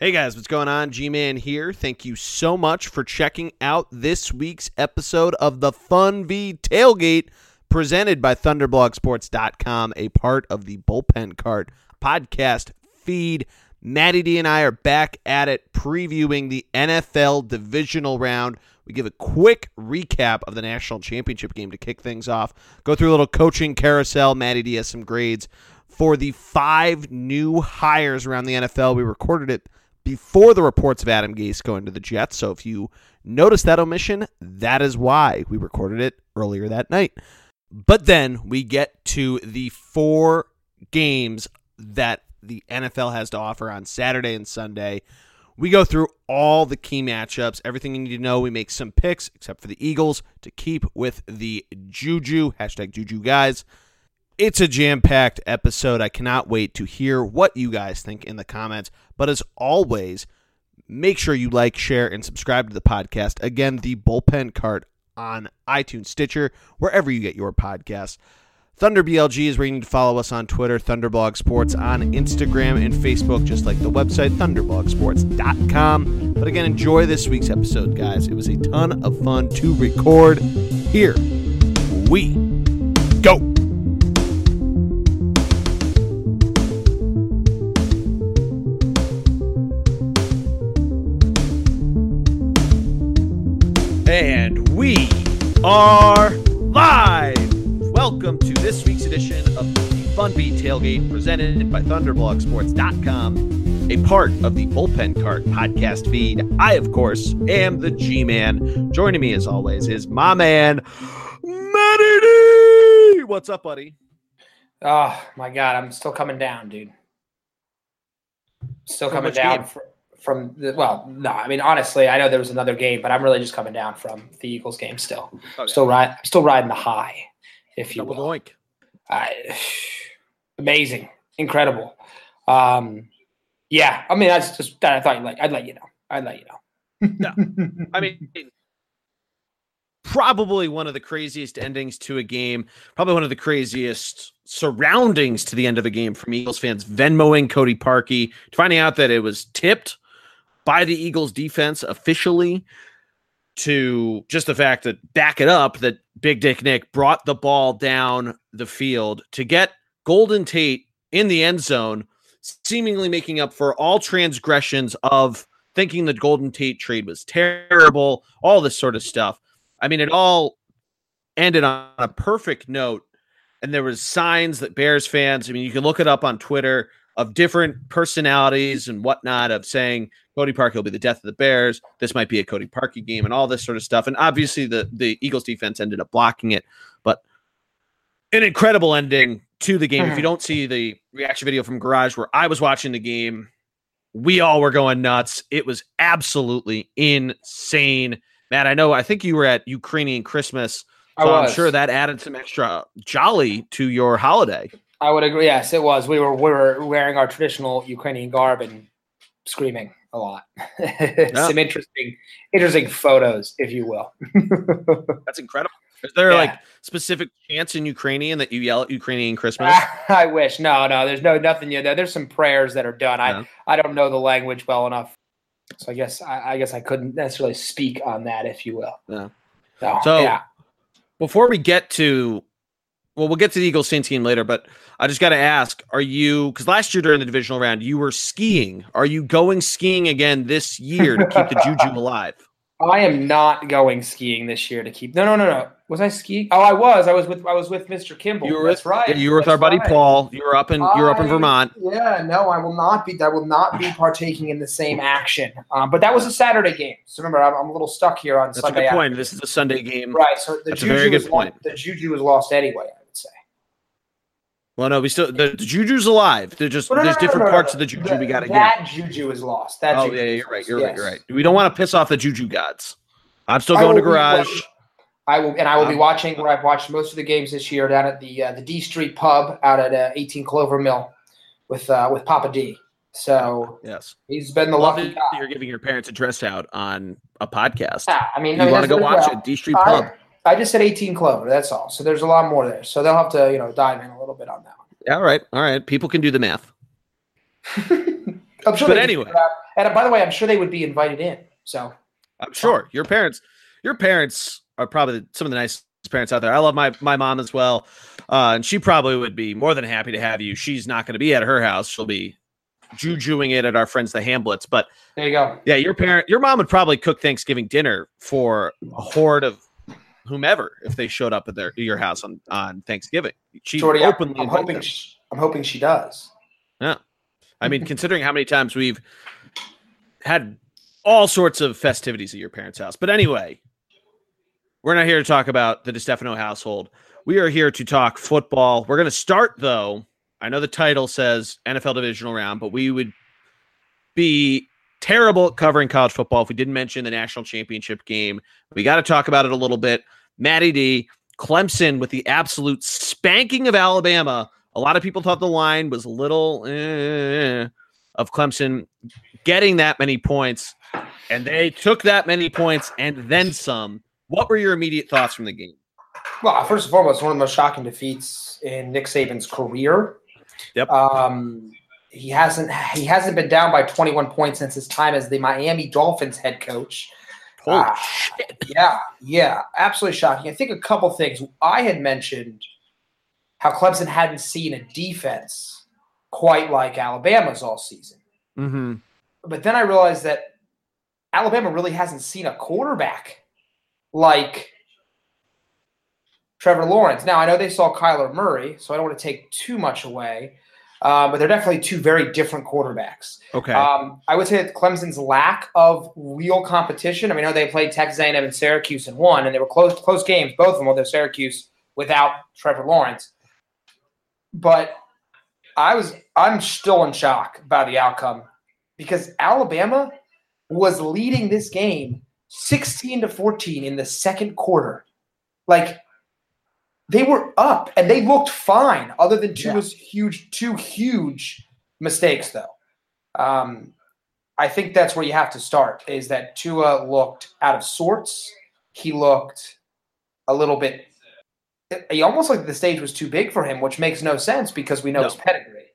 Hey guys, what's going on? G Man here. Thank you so much for checking out this week's episode of the Funvee Tailgate presented by ThunderblogSports.com, a part of the Bullpen Cart podcast feed. Maddie D and I are back at it previewing the NFL divisional round. We give a quick recap of the national championship game to kick things off. Go through a little coaching carousel. Maddie D has some grades for the five new hires around the NFL. We recorded it before the reports of Adam Gase going to the Jets. So if you notice that omission, that is why we recorded it earlier that night. But then we get to the four games that the NFL has to offer on Saturday and Sunday. We go through all the key matchups, everything you need to know. We make some picks, except for the Eagles, to keep with the Juju, hashtag Juju guys. It's a jam packed episode. I cannot wait to hear what you guys think in the comments. But as always, make sure you like, share, and subscribe to the podcast. Again, the bullpen cart on iTunes, Stitcher, wherever you get your podcasts. Thunder BLG is where you need to follow us on Twitter, Thunderblog Sports on Instagram and Facebook, just like the website, thunderblogsports.com. But again, enjoy this week's episode, guys. It was a ton of fun to record. Here we go. And we are live. Welcome to this week's edition of the Funvee Tailgate presented by ThunderblogSports.com, a part of the Bullpen Cart podcast feed. I, of course, am the G Man. Joining me, as always, is my man, Matty D. What's up, buddy? Oh my god, I'm still coming down, dude. Still coming down game? Fr- from the well, no, I mean honestly, I know there was another game, but I'm really just coming down from the Eagles game still. Still ride, I'm still riding the high, if you Double will. doink. I, amazing, incredible. Um, yeah, I mean that's just that I thought you like. I'd let you know. I'd let you know. I mean, probably one of the craziest endings to a game, probably one of the craziest surroundings to the end of a game from Eagles fans. Venmoing Cody Parkey, finding out that it was tipped by the Eagles defense officially to just the fact that back it up that Big Dick Nick brought the ball down the field to get Golden Tate in the end zone, seemingly making up for all transgressions of thinking the Golden Tate trade was terrible, all this sort of stuff. I mean, it all ended on a perfect note. And there was signs that Bears fans, I mean, you can look it up on Twitter of different personalities and whatnot of saying Cody Parkey will be the death of the Bears. This might be a Cody Parkey game and all this sort of stuff. And obviously the, the Eagles defense ended up blocking it, but an incredible ending to the game. If you uh-huh. don't see the reaction video from Garage where I was watching the game, we all were going nuts. It was absolutely insane. Matt, I know I think you were at Ukrainian Christmas. So I'm sure that added some extra jolly to your holiday. I would agree. Yes, it was. We were we were wearing our traditional Ukrainian garb and screaming a lot. Some interesting interesting photos, if you will. That's incredible. Is there Yeah. like specific chants in Ukrainian that you yell at Ukrainian Christmas? I wish. No, no. There's no nothing yet. There's some prayers that are done. I I don't know the language well enough, so I guess I, I guess I couldn't necessarily speak on that, if you will. Yeah. So, So- yeah. Before we get to, well, we'll get to the Eagles Saints game later, but I just got to ask: Are you? Because last year during the divisional round, you were skiing. Are you going skiing again this year to keep the juju alive? I am not going skiing this year to keep. No, no, no, no. Was I skiing? Oh, I was. I was with. I was with Mr. Kimball. You were That's with, right. you were with That's our buddy right. Paul. You were up in you were up in I- Vermont. Yeah, no, I will not be. I will not be partaking in the same action. Um, but that was a Saturday game. So remember, I'm, I'm a little stuck here on That's Sunday. a good point. afternoon. This is a Sunday game. right. So the That's a juju very good is point. Lost, the juju was lost anyway. I would say. Well, no, we still the, the juju's alive. They're just No, no, there's no, no, different parts of the juju That- we got to get. That juju is lost. That Oh juju yeah, yeah, you're right. You're right. You're right. We don't want to piss off the juju gods. I'm still going to garage. I will, and I will be Um, watching where I've watched most of the games this year down at the uh, the D Street Pub out at uh, 18 Clover Mill with uh, with Papa D. So Yes. he's been the Love lucky you're giving your parents a dress out on a podcast. Yeah, I mean, you want to go watch well, it? D Street Pub. I, just said 18 Clover. That's all. So there's a lot more there. So they'll have to you know dive in a little bit on that one. All right. All right. People can do the math. I'm sure But anyway. figure it out. And by the way, I'm sure they would be invited in. So I'm sure your parents, your parents are probably some of the nicest parents out there. I love my my mom as well, uh, and she probably would be more than happy to have you. She's not going to be at her house; she'll be jujuing it at our friends the Hamblets. But there you go. Yeah, your parent, your mom would probably cook Thanksgiving dinner for a horde of whomever if they showed up at their your house on on Thanksgiving. She Geordie, openly. I'm hoping. She, I'm hoping she does. Yeah, I mean, considering how many times we've had all sorts of festivities at your parents' house, but anyway, we're not here to talk about the DeStefano household. We are here to talk football. We're going to start though. I know the title says NFL divisional round, but we would be terrible at covering college football if we didn't mention the national championship game. We got to talk about it a little bit. Matty D, Clemson with the absolute spanking of Alabama. A lot of people thought the line was a little eh, of Clemson getting that many points, and they took that many points and then some. What were your immediate thoughts from the game? Well, first and foremost, one of the most shocking defeats in Nick Saban's career. Yep. Um, he hasn't he hasn't been down by 21 points since his time as the Miami Dolphins head coach. Holy uh, shit. Yeah, yeah, absolutely shocking. I think a couple things. I had mentioned how Clemson hadn't seen a defense quite like Alabama's all season. Mm-hmm. But then I realized that Alabama really hasn't seen a quarterback like Trevor Lawrence. Now I know they saw Kyler Murray, so I don't want to take too much away. Uh, but they're definitely two very different quarterbacks. Okay. Um, I would say that Clemson's lack of real competition. I mean, I know they played Texas A&M and Syracuse and won, and they were close close games, both of them. Although Syracuse without Trevor Lawrence, but I was I'm still in shock by the outcome because Alabama was leading this game 16 to 14 in the second quarter. Like they were up and they looked fine, other than two yeah. huge, two huge mistakes, though. Um, I think that's where you have to start. Is that Tua looked out of sorts? He looked a little bit. He almost like the stage was too big for him, which makes no sense because we know no. his pedigree.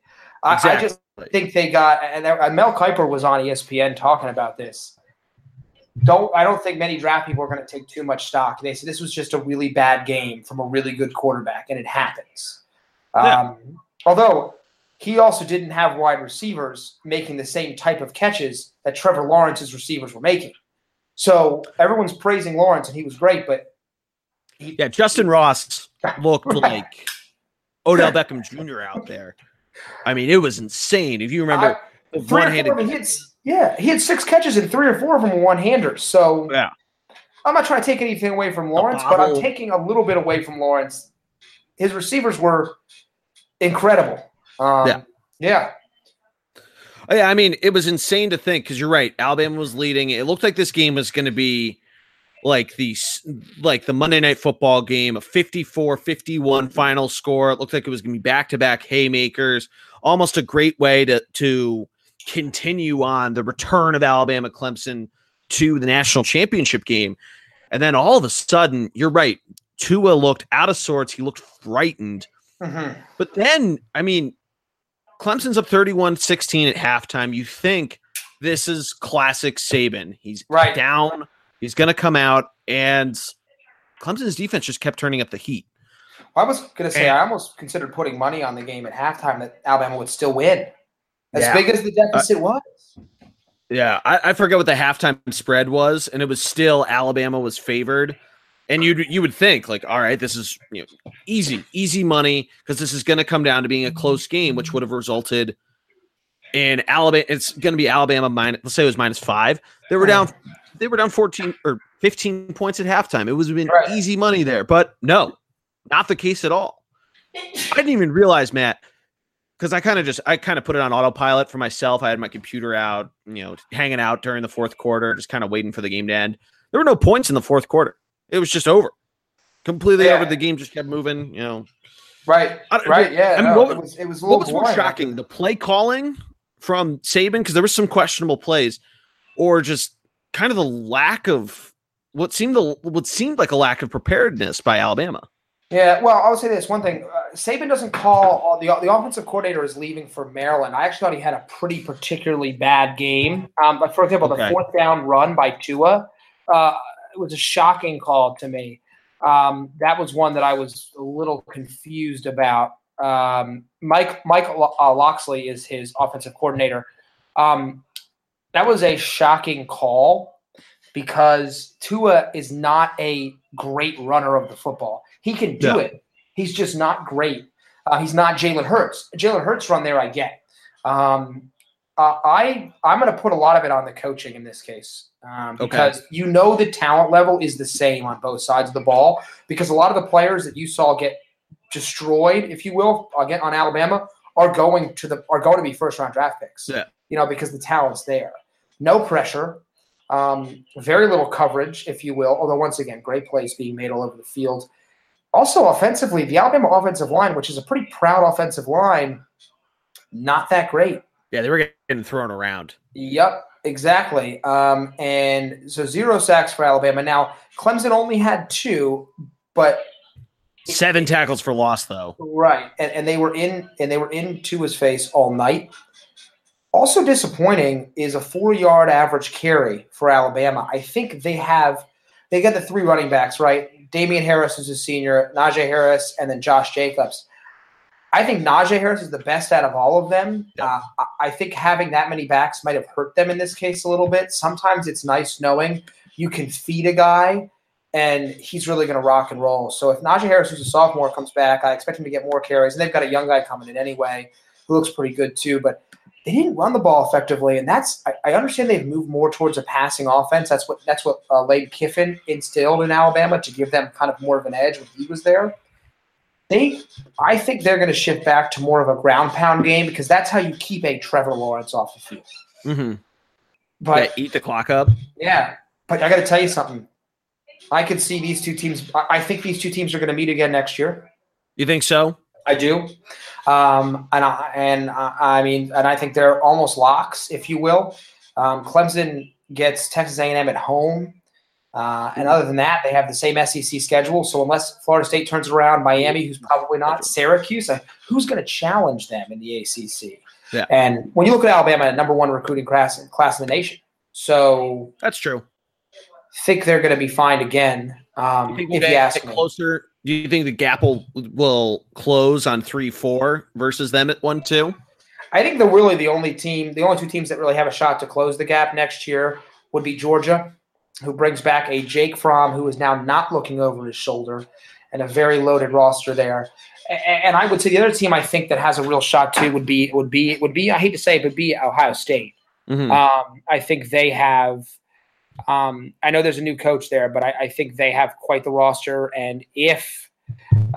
Exactly. I, I, just think they got and Mel Kiper was on ESPN talking about this don't I don't think many draft people are going to take too much stock. They said this was just a really bad game from a really good quarterback, and it happens. Yeah. Um, although he also didn't have wide receivers making the same type of catches that Trevor Lawrence's receivers were making. So everyone's praising Lawrence, and he was great, but he, yeah, Justyn Ross looked right. like Odell Beckham Jr. out there. I mean, it was insane. If you remember, I, one-handed. Yeah, he had six catches and three or four of them were one handers. So yeah, I'm not trying to take anything away from Lawrence, but I'm taking a little bit away from Lawrence. His receivers were incredible. Um, yeah, yeah. Oh, yeah, I mean, it was insane to think because you're right. Alabama was leading. It looked like this game was going to be like the like the Monday night football game, a 54-51 final score. It looked like it was going to be back-to-back haymakers. Almost a great way to to continue on the return of Alabama Clemson to the national championship game. And then all of a sudden, you're right. Tua looked out of sorts. He looked frightened. Mm-hmm. But then, I mean, Clemson's up 31 16 at halftime. You think this is classic Saban. He's right. down. He's going to come out. And Clemson's defense just kept turning up the heat. Well, I was going to say, and, I almost considered putting money on the game at halftime that Alabama would still win as yeah. big as the deficit uh, was. Yeah, I, I forget what the halftime spread was, and it was still Alabama was favored. And you you would think like, all right, this is you know, easy, easy money because this is going to come down to being a close game, which would have resulted in Alabama. It's going to be Alabama minus. Let's say it was minus five. They were down. They were down fourteen or fifteen points at halftime. It was been right. easy money there, but no, not the case at all. I didn't even realize, Matt, because I kind of just I kind of put it on autopilot for myself. I had my computer out, you know, hanging out during the fourth quarter, just kind of waiting for the game to end. There were no points in the fourth quarter. It was just over, completely yeah. over. The game just kept moving. You know, right, right, yeah. I mean, no, what, it was it was what was more shocking, the play calling from Saban because there was some questionable plays, or just kind of the lack of what seemed the what seemed like a lack of preparedness by Alabama. Yeah, well, I'll say this one thing. Uh, Uh, Saban doesn't call the the offensive coordinator is leaving for Maryland. I actually thought he had a pretty particularly bad game. Um, but for example, Okay. the fourth down run by Tua uh, it was a shocking call to me. Um, that was one that I was a little confused about. Um, Mike Mike uh, Locksley is his offensive coordinator. Um, that was a shocking call because Tua is not a great runner of the football. He can do Yeah. it. He's just not great. Uh, he's not Jalen Hurts. Jalen Hurts run there, I get. Um, uh, I I'm going to put a lot of it on the coaching in this case um, Okay. because you know the talent level is the same on both sides of the ball because a lot of the players that you saw get destroyed, if you will, again on Alabama, are going to the are going to be first round draft picks. Yeah. You know because the talent's there. No pressure, um, very little coverage, if you will. Although once again, great plays being made all over the field. Also, offensively, the Alabama offensive line, which is a pretty proud offensive line, not that great. Yeah, they were getting thrown around. Yep, exactly. Um, and so zero sacks for Alabama. Now, Clemson only had two, but Seven tackles for loss, though. right, and, and they were in and they were in Tua's face all night. Also disappointing is a four-yard average carry for Alabama. I think they have they got the three running backs right. Damien Harris is a senior, Najee Harris, and then Josh Jacobs. I think Najee Harris is the best out of all of them. Yep. Uh, I- I think having that many backs might have hurt them in this case a little bit. Sometimes it's nice knowing you can feed a guy and he's really going to rock and roll. So if Najee Harris, who's a sophomore, comes back, I expect him to get more carries. And they've got a young guy coming in anyway who looks pretty good too. But they didn't run the ball effectively, and that's I, I understand they've moved more towards a passing offense. That's what that's what uh, Lane Kiffin instilled in Alabama to give them kind of more of an edge when he was there. They, I think they're going to shift back to more of a ground pound game because that's how you keep a Trevor Lawrence off the field. Mm-hmm. But eat the clock up. yeah, but I got to tell you something. I could see these two teams. I I think these two teams are going to meet again next year. You think so? I do, um, and I, and I, I mean, and I think they're almost locks, if you will. Um, Clemson gets Texas A&M at home, uh, and other than that, they have the same SEC schedule. So unless Florida State turns around, Miami, who's probably not, Syracuse, uh, who's going to challenge them in the ACC? Yeah. And when you look at Alabama, number one recruiting class class in the nation, so That's true. think they're going to be fine again. You Um, think if you ask me. closer? Do you think the gap will will close on three four versus them at one two? I think the really the only team, the only two teams that really have a shot to close the gap next year would be Georgia, who brings back a Jake Fromm who is now not looking over his shoulder, and a very loaded roster there. And I would say the other team I think that has a real shot too would be would be would be I hate to say it, would be Ohio State. Mhm. Um, I think they have. Um, I know there's a new coach there, but I, I think they have quite the roster. And if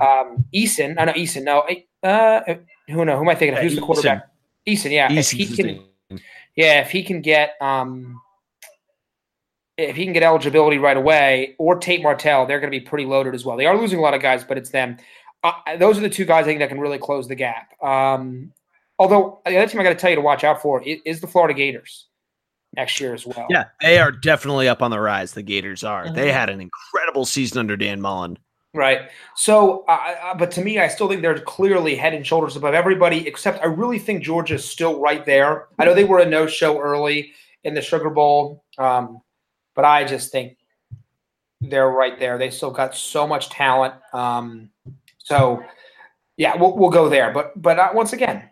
um, Eason, I know Eason, no, uh, who know who am I thinking? of? Who's the quarterback? Eason, yeah. If he can, yeah, if he can get um, if he can get eligibility right away, or Tate Martell, they're going to be pretty loaded as well. They are losing a lot of guys, but it's them. Uh, those are the two guys I think that can really close the gap. Um, although the other team I got to tell you to watch out for i- is the Florida Gators next year as well. Yeah, they are definitely up on the rise. The Gators are. They Mhm. had an incredible season under Dan Mullen. Right. So, uh, but to me, I still think they're clearly head and shoulders above everybody, except I really think Georgia's still right there. I know they were a no show early in the Sugar Bowl, um, but I just think they're right there. They still got so much talent. Um, so, yeah, we'll, we'll go there. But, but uh, once again,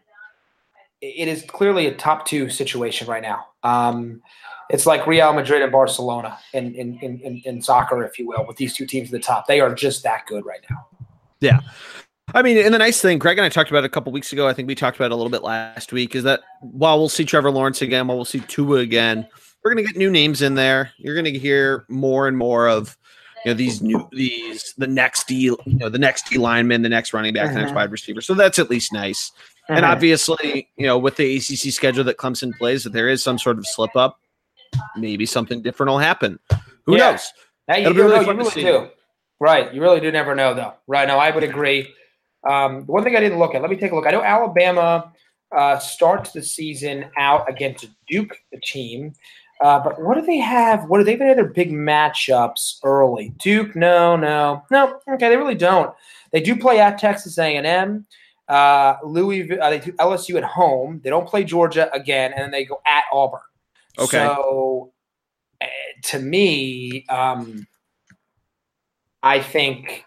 it is clearly a top two situation right now. Um, it's like Real Madrid and Barcelona in, in, in, in, in soccer, if you will, with these two teams at the top. They are just that good right now. Yeah. I mean, and the nice thing, Greg and I talked about it a couple weeks ago. I think we talked about it a little bit last week. Is that while we'll see Trevor Lawrence again, while we'll see Tua again, we're going to get new names in there. You're going to hear more and more of you know these new these the next D you know the next D lineman, the next running back, the next Mhm. wide receiver. So that's at least nice. And obviously, you know, with the ACC schedule that Clemson plays, if there is some sort of slip up, maybe something different will happen. Who Yeah. knows? Hey, you, really fun you really see. do. Right. You really do never know, though. Right. No, I would agree. Um, the one thing I didn't look at, let me take a look. I know Alabama uh, starts the season out against Duke, the team. Uh, but what do they have? What do they have any other big matchups early? Duke? No, no, no. Okay, they really don't. They do play at Texas A&M. Uh, Louisville. Uh, they do LSU at home. They don't play Georgia again, and then they go at Auburn. Okay. So, uh, to me, um, I think,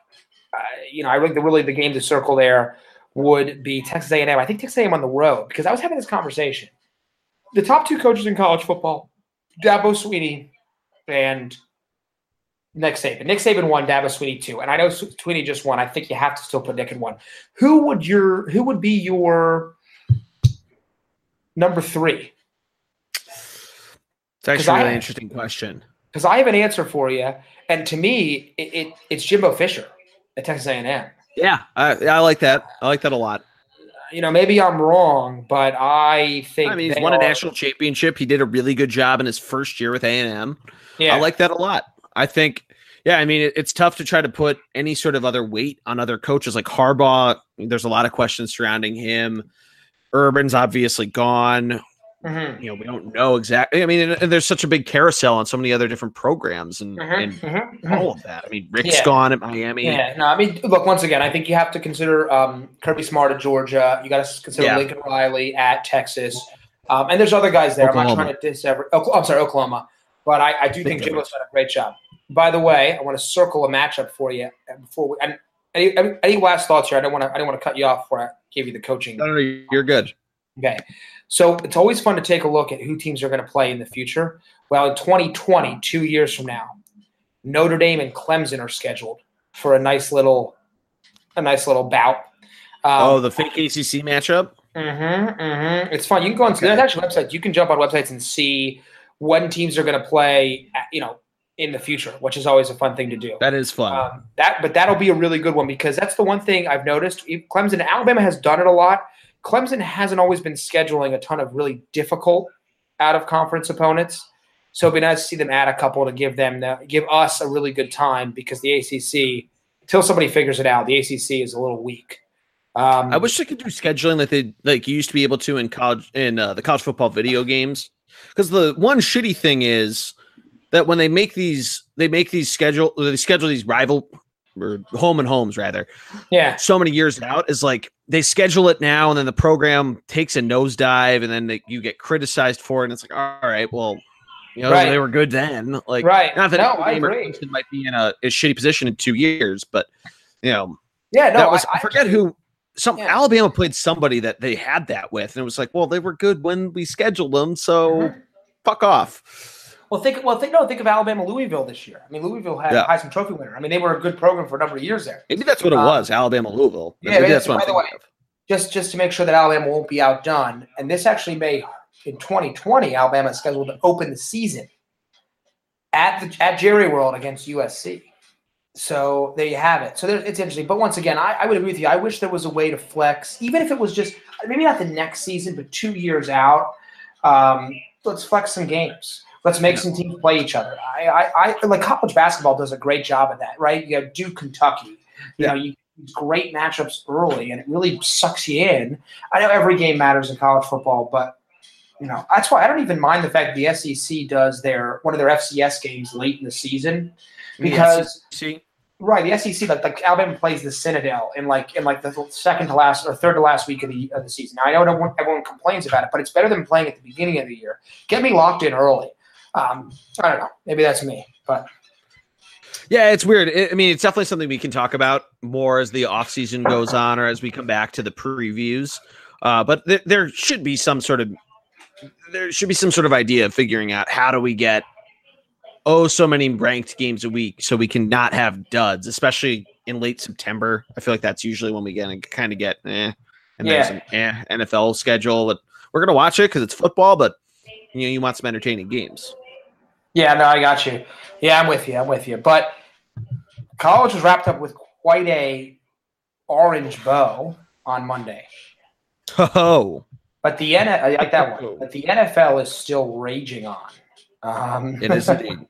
uh, you know, I think the really the game to circle there would be Texas A&M. I think Texas A&M on the road because I was having this conversation. The top two coaches in college football, Dabo Swinney and Nick Saban. Nick Saban won, Dabo Swinney two, and I know Swinney just won. I think you have to still put Nick in one. Who would your Who would be your number three? It's actually a really I, interesting question. Because I have an answer for you, and to me, it, it it's Jimbo Fisher at Texas A&M. Yeah, I, I like that. I like that a lot. You know, maybe I'm wrong, but I think I mean he's won are, a national championship. He did a really good job in his first year with A and M. Yeah, I like that a lot. I think, yeah, I mean it, it's tough to try to put any sort of other weight on other coaches like Harbaugh. There's a lot of questions surrounding him. Urban's obviously gone. Mm-hmm. You know, we don't know exactly. I mean, and, and there's such a big carousel on so many other different programs and, mm-hmm. and mm-hmm. all of that. I mean, Rick's yeah. gone at Miami. Yeah, no, I mean, look, once again, I think you have to consider um, Kirby Smart at Georgia. You got to consider yeah. Lincoln Riley at Texas. Um, and there's other guys there. Oklahoma. I'm not trying to diss every. Oh, I'm sorry, Oklahoma. But I, I do think, think Jimbo's done a great job. By the way, I want to circle a matchup for you before we. And any, any last thoughts here? I don't want to. I don't want to cut you off before I give you the coaching. No, no, you're good. Okay. So it's always fun to take a look at who teams are going to play in the future. Well, in 2020, two years from now, Notre Dame and Clemson are scheduled for a nice little, a nice little bout. Um, oh, the fake ACC matchup. Mm-hmm, mm-hmm. It's fun. You can go on. Okay. There's actually websites. You can jump on websites and see when teams are going to play. You know, in the future, which is always a fun thing to do. That is fun. Um, that, but that'll be a really good one because that's the one thing I've noticed. Clemson, Alabama has done it a lot Clemson hasn't always been scheduling a ton of really difficult out of conference opponents. So it'd be nice to see them add a couple to give them the, give us a really good time because the ACC, until somebody figures it out, the ACC is a little weak. Um, I wish they could do scheduling like they like you used to be able to in college in uh, the college football video games. Because the one shitty thing is that when they make these, they make these schedule, they schedule these rival or home and homes rather. Yeah. So many years out is like they schedule it now and then the program takes a nosedive and then they, you get criticized for it. And it's like, all right, well, you know, right. they were good then. Like, right. Not that no, I agree. might be in a, a, shitty position in two years, but you know, yeah, no, that was, I, I forget I, who. Some yeah. Alabama played somebody that they had that with, and it was like, well, they were good when we scheduled them, so mm-hmm. fuck off. Well, think well think no think of Alabama Louisville this year. I mean, Louisville had yeah. a Heisman Trophy winner. I mean, they were a good program for a number of years there. Maybe that's what it um, was, Alabama Louisville. Yeah, maybe that's what by the way, of. just just to make sure that Alabama won't be outdone, and this actually may in 2020 Alabama is scheduled to open the season at the at Jerry World against USC. So there you have it. So there, it's interesting. But once again, I, I would agree with you. I wish there was a way to flex, even if it was just maybe not the next season, but two years out. Um, let's flex some games. Let's make yeah. some teams play each other. I, I, I, like college basketball does a great job of that, right? You have Duke, Kentucky. You yeah. know, you great matchups early, and it really sucks you in. I know every game matters in college football, but you know that's why I don't even mind the fact the SEC does their one of their FCS games late in the season because the right the SEC like, like Alabama plays the Citadel in like in like the second to last or third to last week of the of the season. Now I know everyone, everyone complains about it, but it's better than playing at the beginning of the year. Get me locked in early. Um, I don't know. Maybe that's me, but yeah, it's weird. I mean, it's definitely something we can talk about more as the off season goes on, or as we come back to the previews. Uh, but th- there should be some sort of there should be some sort of idea of figuring out how do we get oh so many ranked games a week so we can not have duds, especially in late September. I feel like that's usually when we get kind of get eh, and yeah. there's an eh, NFL schedule. But we're gonna watch it because it's football, but you know you want some entertaining games. Yeah, no, I got you. Yeah, I'm with you. I'm with you. But college was wrapped up with quite a orange bow on Monday. Oh. But the N I like that one. But the NFL is still raging on. Um, it is indeed.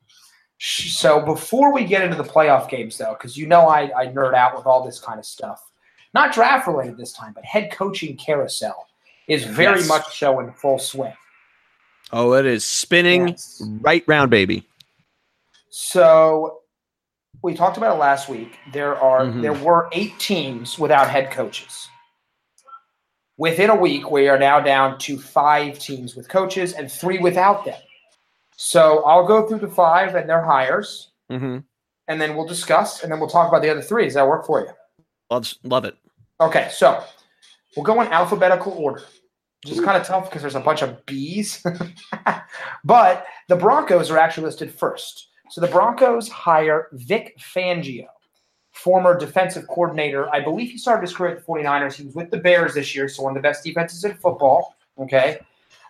So before we get into the playoff games, though, because you know I, I nerd out with all this kind of stuff, not draft related this time, but head coaching carousel is very yes. much so in full swing. Oh, it is spinning Yes. right round, baby. So we talked about it last week. There are Mhm. there were eight teams without head coaches. Within a week, we are now down to five teams with coaches and three without them. So I'll go through the five and their hires, Mm-hmm. and then we'll discuss, and then we'll talk about the other three. Does that work for you? Love, love it. Okay, so we'll go in alphabetical order, which is kind of tough because there's a bunch of B's. but the Broncos are actually listed first. So the Broncos hire Vic Fangio, former defensive coordinator. I believe he started his career at the 49ers. He was with the Bears this year, so one of the best defenses in football. Okay.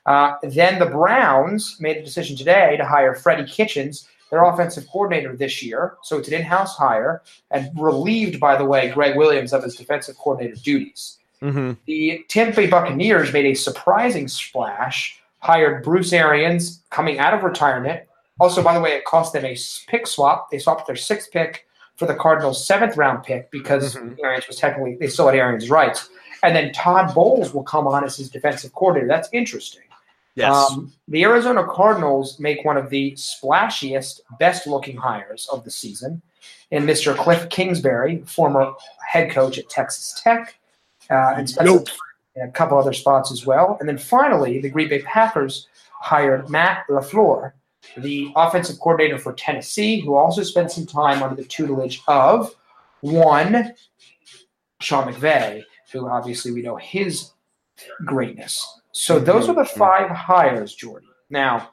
Uh, then the Browns made the decision today to hire Freddie Kitchens, their offensive coordinator this year. So it's an in house hire and relieved, by the way, Gregg Williams of his defensive coordinator duties. Mm-hmm. The Tampa Bay Buccaneers made a surprising splash, hired Bruce Arians coming out of retirement. Also, by the way, it cost them a pick swap. They swapped their sixth pick for the Cardinals' seventh round pick because Mhm. Arians was technically, they still had Arians' rights. And then Todd Bowles will come on as his defensive coordinator. That's interesting. Yes. Um, the Arizona Cardinals make one of the splashiest, best looking hires of the season in Mr. Cliff Kingsbury, former head coach at Texas Tech, uh, and Nope. in a couple other spots as well. And then finally, the Green Bay Packers hired Matt LaFleur, the offensive coordinator for Tennessee, who also spent some time under the tutelage of one, Sean McVay, who obviously we know his greatness. So those are the five hires, Jordan. Now,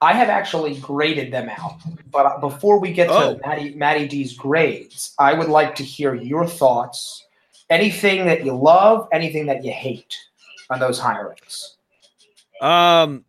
I have actually graded them out, but before we get to Oh. Matty, Matty D's grades, I would like to hear your thoughts. Anything that you love, anything that you hate on those hirings. Um,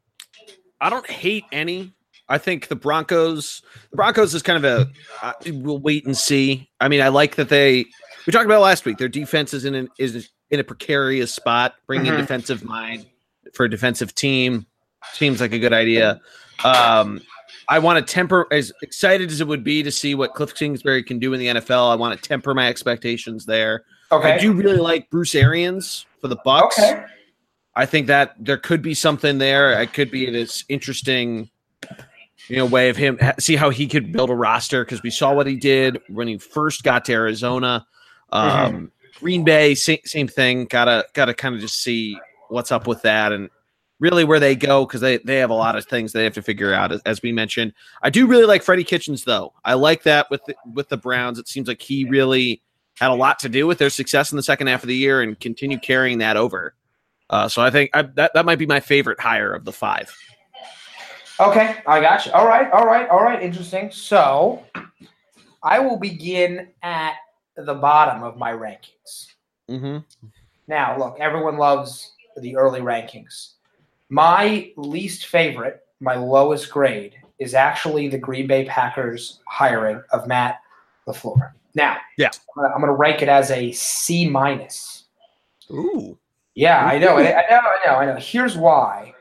I don't hate any. I think the Broncos. The Broncos is kind of a. Uh, we'll wait and see. I mean, I like that they. We talked about last week. Their defense is in an, is in a precarious spot. Bringing Mhm. defensive mind for a defensive team seems like a good idea. Um, I want to temper as excited as it would be to see what Cliff Kingsbury can do in the NFL. I want to temper my expectations there. Okay. I do really like Bruce Arians for the Bucks. Okay. I think that there could be something there. It could be this interesting, you know, way of him see how he could build a roster because we saw what he did when he first got to Arizona. Um, Green Bay, same, same thing. Gotta gotta kind of just see what's up with that and really where they go because they they have a lot of things they have to figure out. As, as we mentioned, I do really like Freddie Kitchens though. I like that with the, with the Browns. It seems like he really had a lot to do with their success in the second half of the year and continue carrying that over. Uh, so I think I, that that might be my favorite hire of the five. Okay, I got you. All right, all right, all right. Interesting. So I will begin at the bottom of my rankings. Mm-hmm. Now, look, everyone loves the early rankings. My least favorite, my lowest grade, is actually the Green Bay Packers hiring of Matt LaFleur. Now, Yeah. I'm gonna, I'm gonna rank it as a C minus. Ooh. Yeah, I know, I I know, I know, I know. Here's why.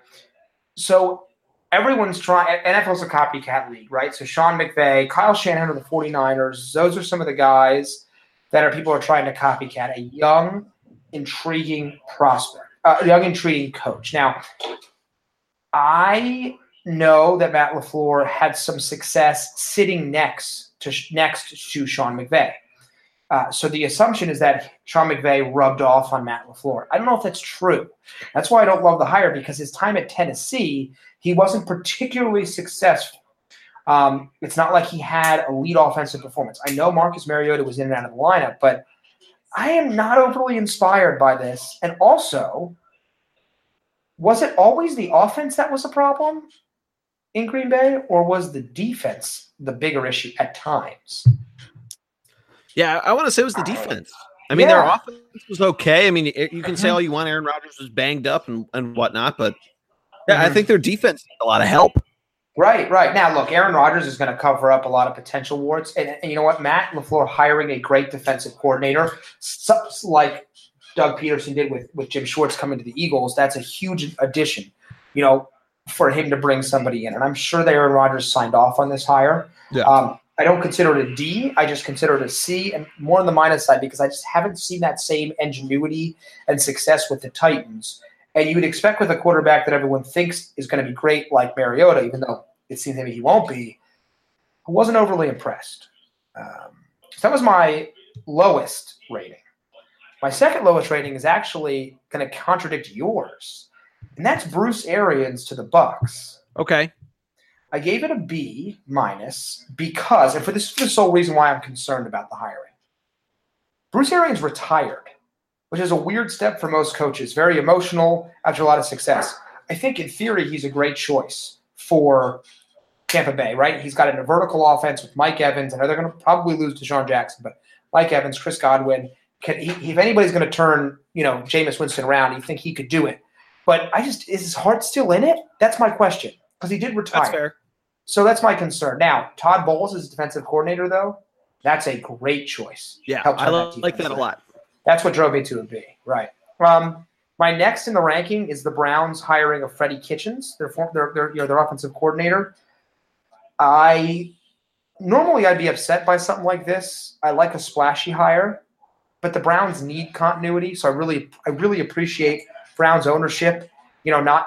So everyone's trying. NFL's a copycat league, right? So Sean McVay, Kyle Shanahan of the 49ers, those are some of the guys that are people are trying to copycat. A young, intriguing prospect, uh, a young, intriguing coach. Now, I know that Matt Lafleur had some success sitting next to next to Sean McVay. Uh, so the assumption is that Sean McVay rubbed off on Matt LaFleur. I don't know if that's true. That's why I don't love the hire because his time at Tennessee, he wasn't particularly successful. Um, it's not like he had a lead offensive performance. I know Marcus Mariota was in and out of the lineup, but I am not overly inspired by this. And also, was it always the offense that was a problem in Green Bay, or was the defense the bigger issue at times? Yeah, I want to say it was the defense. I mean, their offense was okay. I mean, you can say Mhm. all you want. Aaron Rodgers was banged up and, and whatnot, but yeah, I Mhm. think their defense needs a lot of help. Right, right. Now, look, Aaron Rodgers is going to cover up a lot of potential warts. And, and you know what? Matt LaFleur hiring a great defensive coordinator, like Doug Pederson did with, with Jim Schwartz coming to the Eagles, that's a huge addition, you know, for him to bring somebody in. And I'm sure that Aaron Rodgers signed off on this hire. Yeah. Um, I don't consider it a D. I just consider it a C and more on the minus side because I just haven't seen that same ingenuity and success with the Titans. And you would expect with a quarterback that everyone thinks is going to be great, like Mariota, even though it seems maybe he won't be. I wasn't overly impressed. Um, so that was my lowest rating. My second lowest rating is actually going to contradict yours, and that's Bruce Arians to the Bucks. Okay. I gave it a B minus because, and for this is the sole reason why I'm concerned about the hiring. Bruce Arians retired, which is a weird step for most coaches. Very emotional after a lot of success. I think in theory he's a great choice for Tampa Bay, right? He's got a vertical offense with Mike Evans. I know they're going to probably lose DeSean Jackson, but Mike Evans, Chris Godwin. Can, he, if anybody's going to turn, you know, Jameis Winston around, you think he could do it. But I just is his heart still in it? That's my question because he did retire. That's fair. So that's my concern. Now, Todd Bowles is defensive coordinator, though. That's a great choice. Yeah, Helps I on lo- like that a lot. That's what drove me to a B. Right. Um, my next in the ranking is the Browns hiring of Freddie Kitchens, their form, their, their, you know, their offensive coordinator. I normally I'd be upset by something like this. I like a splashy hire, but the Browns need continuity, so I really I really appreciate Browns ownership. You know, not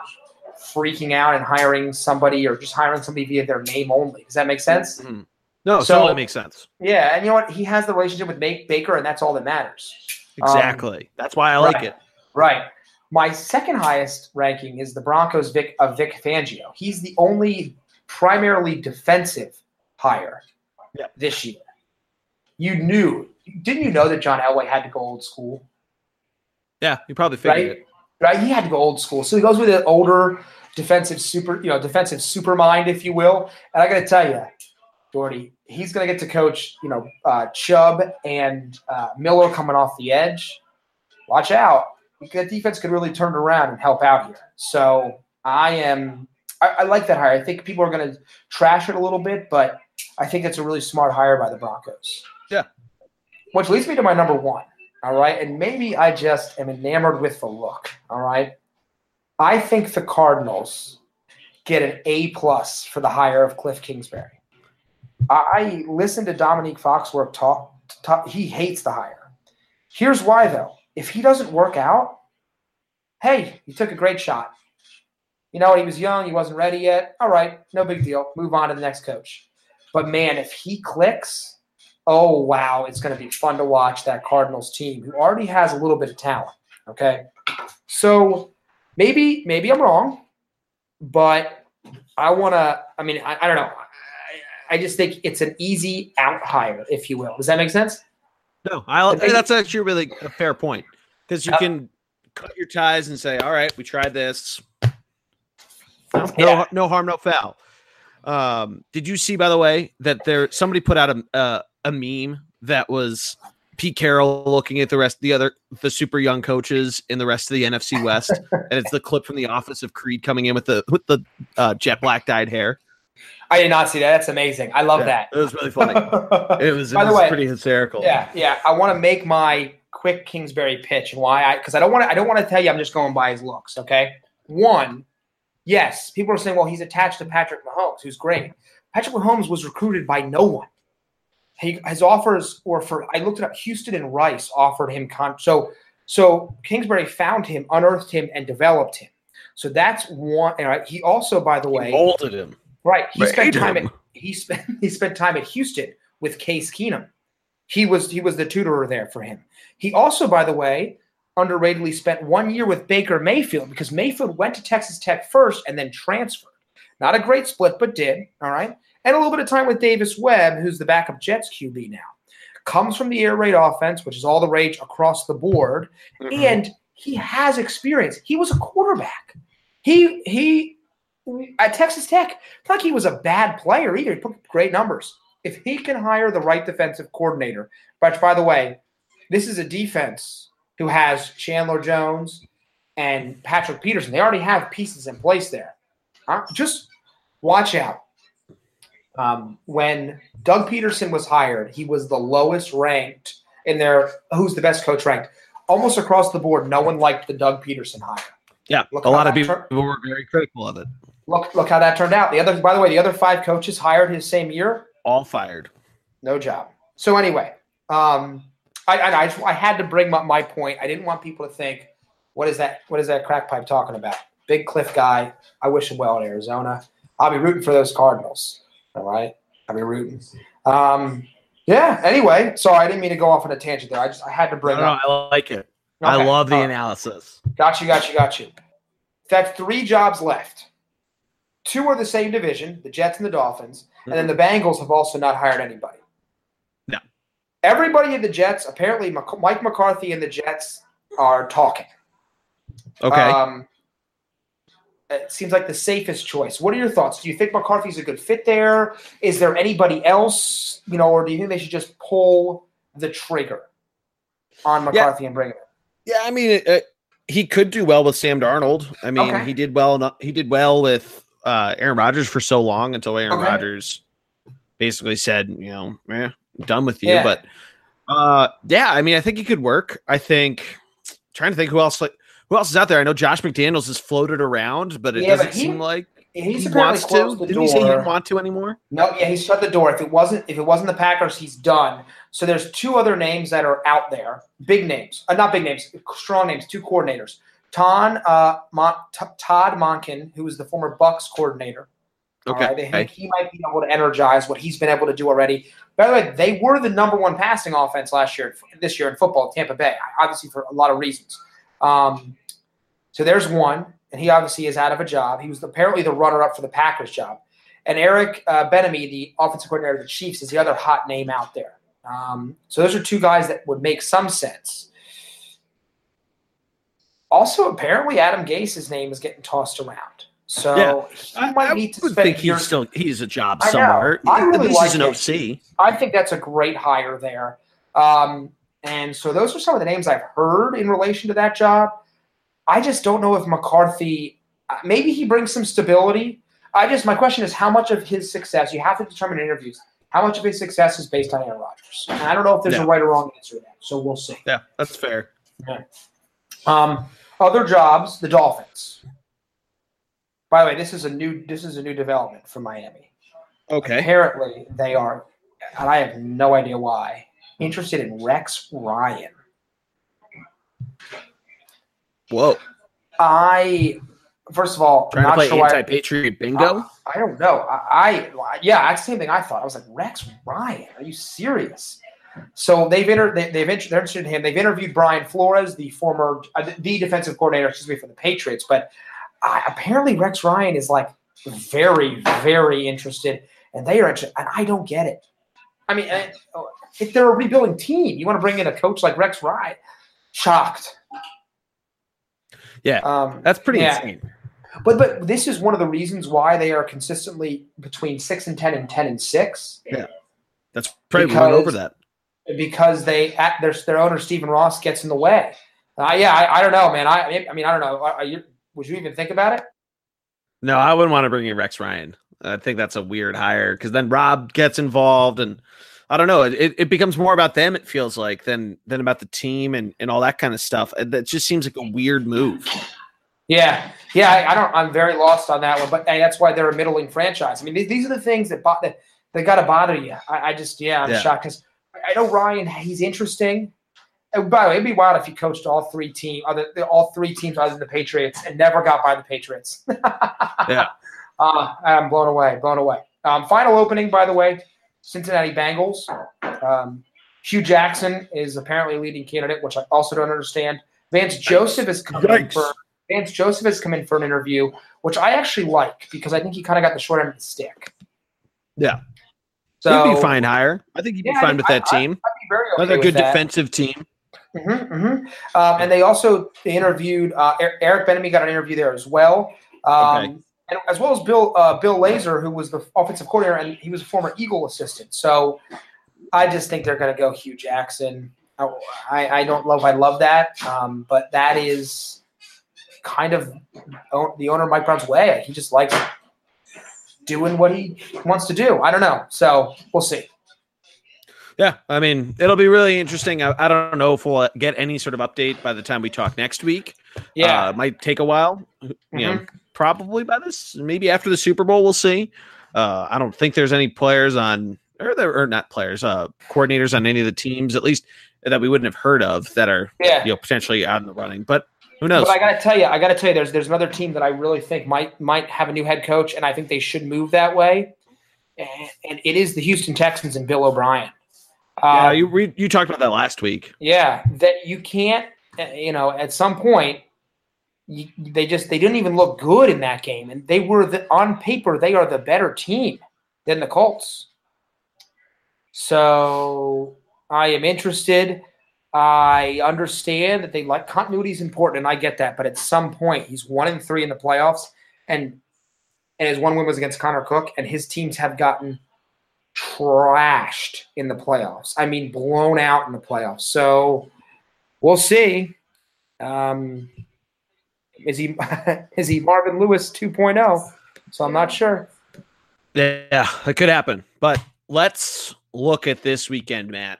freaking out and hiring somebody or just hiring somebody via their name only. Does that make sense? Mhm. No, So- totally makes sense. Yeah, and you know what? He has the relationship with Ba- Baker, and that's all that matters. Um, Exactly. That's why I like right. it. Right. My second highest ranking is the Broncos Vic of Vic Fangio. He's the only primarily defensive hire this year. You knew, didn't you know that John Elway had to go old school? Yeah, you probably figured Right? it. Right? He had to go old school. So he goes with an older defensive super, you know, defensive super mind, if you will. And I got to tell you, Doherty, he's going to get to coach, you know, uh, Chubb and uh, Miller coming off the edge. Watch out. That defense could really turn around and help out here. So I am, I, I like that hire. I think people are going to trash it a little bit, but I think it's a really smart hire by the Broncos. Yeah. Which leads me to my number one. All right. And maybe I just am enamored with the look. All right. I think the Cardinals get an A plus for the hire of Cliff Kingsbury. I I listened to Dominique Foxworth talk, talk. He hates the hire. Here's why, though. If he doesn't work out, hey, you took a great shot. You know, he was young, he wasn't ready yet. All right, no big deal. Move on to the next coach. But man, if he clicks, oh wow, it's going to be fun to watch that Cardinals team who already has a little bit of talent. Okay, so maybe maybe I'm wrong, but I want to. I mean, I, I don't know. I, I just think it's an easy out hire, if you will. Does that make sense? No, I, that's actually really a fair point because you Uh, can cut your ties and say, "All right, we tried this. No, Yeah. no harm, no foul." Um, did you see, by the way, that there somebody put out a uh, a meme that was Pete Carroll looking at the rest, the other, the super young coaches in the rest of the NFC West, and it's the clip from the office of Creed coming in with the with the uh, jet black dyed hair. I did not see that. That's amazing. I love Yeah, It was really funny. It was, it By the was way, pretty hysterical. Yeah, yeah. I want to make my quick Kingsbury pitch and why I because I don't want to I don't want to tell you I'm just going by his looks. Okay, one, yes, people are saying, well, he's attached to Patrick Mahomes, who's great. Patrick Mahomes was recruited by no one. He, his offers were for I looked it up. Houston and Rice offered him con. So so Kingsbury found him, unearthed him, and developed him. So that's one. And right, he also, by the He way, molded him. Right. He spent time him. at he spent he spent time at Houston with Case Keenum. He was he was the tutorer there for him. He also, by the way, underratedly spent one year with Baker Mayfield because Mayfield went to Texas Tech first and then transferred. Not a great split, but did. All right. And a little bit of time with Davis Webb, who's the backup Jets QB now. Comes from the air raid offense, which is all the rage across the board Mm-hmm. and he has experience. He was a quarterback. He he at Texas Tech. Not like he was a bad player either. He put great numbers. If he can hire the right defensive coordinator, which by the way, this is a defense who has Chandler Jones and Patrick Peterson. They already have pieces in place there. Uh, just watch out. Um, when Doug Pederson was hired, he was the lowest ranked in their who's the best coach ranked. Almost across the board, no one liked the Doug Pederson hire. Yeah, Look a lot of people tur- were very critical of it. Look, look how that turned out. The other, by the way, the other five coaches hired his same year, All fired. no job. So anyway, um, I, I, I, just, I had to bring up my point. I didn't want people to think What is that? What is that crack pipe talking about? Big Cliff guy. I wish him well in Arizona. I'll be rooting for those Cardinals. All right, I'll be rooting. Um, yeah. Anyway, sorry, I didn't mean to go off on a tangent there. I just I had to bring No, up. no, I like it. I love the right. analysis. Got you, got you, got you. That's three jobs left. Two are the same division, the Jets and the Dolphins, and then the Bengals have also not hired anybody. No. Everybody in the Jets, apparently Mike McCarthy and the Jets are talking. Okay. Um, it seems like the safest choice. What are your thoughts? Do you think McCarthy's a good fit there? Is there anybody else, you know, or do you think they should just pull the trigger on McCarthy and bring him? Yeah, I mean, uh, he could do well with Sam Darnold. I mean, Okay. he did well. He did well with uh, Aaron Rodgers for so long until Aaron Okay. Rodgers basically said, you know, eh, done with you. Yeah. But uh, yeah, I mean, I think he could work. I think trying to think who else like who else is out there. I know Josh McDaniels has floated around, but it Yeah, doesn't he- seem like He's he wants to. Didn't door. he say he didn't want to anymore? No, yeah, he shut the door. If it wasn't if it wasn't the Packers, he's done. So there's two other names that are out there, big names, uh, not big names, strong names, two coordinators. Ton, uh, Mon- T- Todd Monken, who was the former Bucks coordinator. Okay. right, I think he might be able to energize what he's been able to do already. By the way, they were the number one passing offense last year, this year in football, Tampa Bay, obviously for a lot of reasons. Um, so there's one, and he obviously is out of a job. He was apparently the runner-up for the Packers job. And Eric uh, Bieniemy, the offensive coordinator of the Chiefs, is the other hot name out there. Um, so those are two guys that would make some sense. Also, apparently, Adam Gase's name is getting tossed around. So Yeah. he I, might I need to would think he's still he's a job somewhere. I really like he's an. OC. I think that's a great hire there. Um, and so those are some of the names I've heard in relation to that job. I just don't know if McCarthy, uh, maybe he brings some stability. I just, my question is how much of his success, you have to determine in interviews, how much of his success is based on Aaron Rodgers? And I don't know if there's Yeah. a right or wrong answer to that. So we'll see. Yeah, that's fair. Yeah. Um, other jobs, the Dolphins. By the way, this is a new this is a new development for Miami. Okay. Apparently, they are, and I have no idea why, interested in Rex Ryan. Whoa. I, first of all, I'm Trying to not play sure why. anti-patriot bingo. I, I don't know. I, I yeah, that's the same thing I thought. I was like, Rex Ryan, are you serious? So they've inter- they, they've inter- they're interested in him. They've interviewed Brian Flores, the former uh, the defensive coordinator, excuse me, for the Patriots. But uh, apparently Rex Ryan is like very very interested, and they are interested, and I don't get it. I mean, uh, if they're a rebuilding team, you want to bring in a coach like Rex Ryan? Shocked. Yeah, um, That's pretty yeah. insane. But but this is one of the reasons why they are consistently between six and ten and ten and six Yeah, That's probably Because- over that. because they at their their owner Stephen Ross gets in the way. Uh, yeah, I, I don't know, man. I I mean I don't know. Are, are you, would you even think about it? No, I wouldn't want to bring in Rex Ryan. I think that's a weird hire because then Rob gets involved, and I don't know. It, it becomes more about them. It feels like than than about the team and and all that kind of stuff. That just seems like a weird move. Yeah, yeah. I, I don't. I'm very lost on that one. But hey, that's why they're a middling franchise. I mean, these, these are the things that bo- that, that got to bother you. I, I just yeah, I'm Yeah. shocked because I know Ryan. He's interesting. And by the way, it'd be wild if he coached all three team, other all three teams other than the Patriots, and never got by the Patriots. Yeah. uh, I'm blown away, blown away. Um, final opening, by the way, Cincinnati Bengals. Um, Hue Jackson is apparently a leading candidate, which I also don't understand. Vance Joseph has come in Yikes. for Vance Joseph has come in for an interview, which I actually like because I think he kind of got the short end of the stick. Yeah. So he'd be fine hire. I think he'd be Yeah, fine with I- that team. Be very okay Another good that. defensive team. hmm hmm Um, and they also they interviewed uh, Er- Eric Bieniemy got an interview there as well, um, Okay. And as well as Bill uh, Bill Lazor, who was the offensive coordinator and he was a former Eagle assistant. So I just think they're going to go Hue Jackson. I, I don't know if I love that, um, but that is kind of the owner of Mike Brown's way. He just likes doing what he wants to do. I don't know, so we'll see. Yeah, I mean, it'll be really interesting. I, I don't know if we'll get any sort of update by the time we talk next week. Yeah, uh, it might take a while. You know, Mhm. Probably by this, maybe after the Super Bowl, we'll see. Uh, I don't think there's any players on, or there are not players, uh, coordinators on any of the teams, at least that we wouldn't have heard of that are yeah. you know potentially out in the running. But Who knows? But I gotta tell you, I gotta tell you, there's there's another team that I really think might might have a new head coach, and I think they should move that way. And, and it is the Houston Texans and Bill O'Brien. yeah, Uh, you you talked about that last week. yeah, that you can't, uh, you know, at some point, they just they didn't even look good in that game, and they were the on paper they are the better team than the Colts. So I am interested. I understand that they like continuity is important, and I get that. But at some point, he's one and three in the playoffs, and and his one win was against Connor Cook, and his teams have gotten trashed in the playoffs. I mean, blown out in the playoffs. So we'll see. Um, is he is he Marvin Lewis 2.0? So I'm not sure. Yeah, it could happen. But let's look at this weekend, Matt.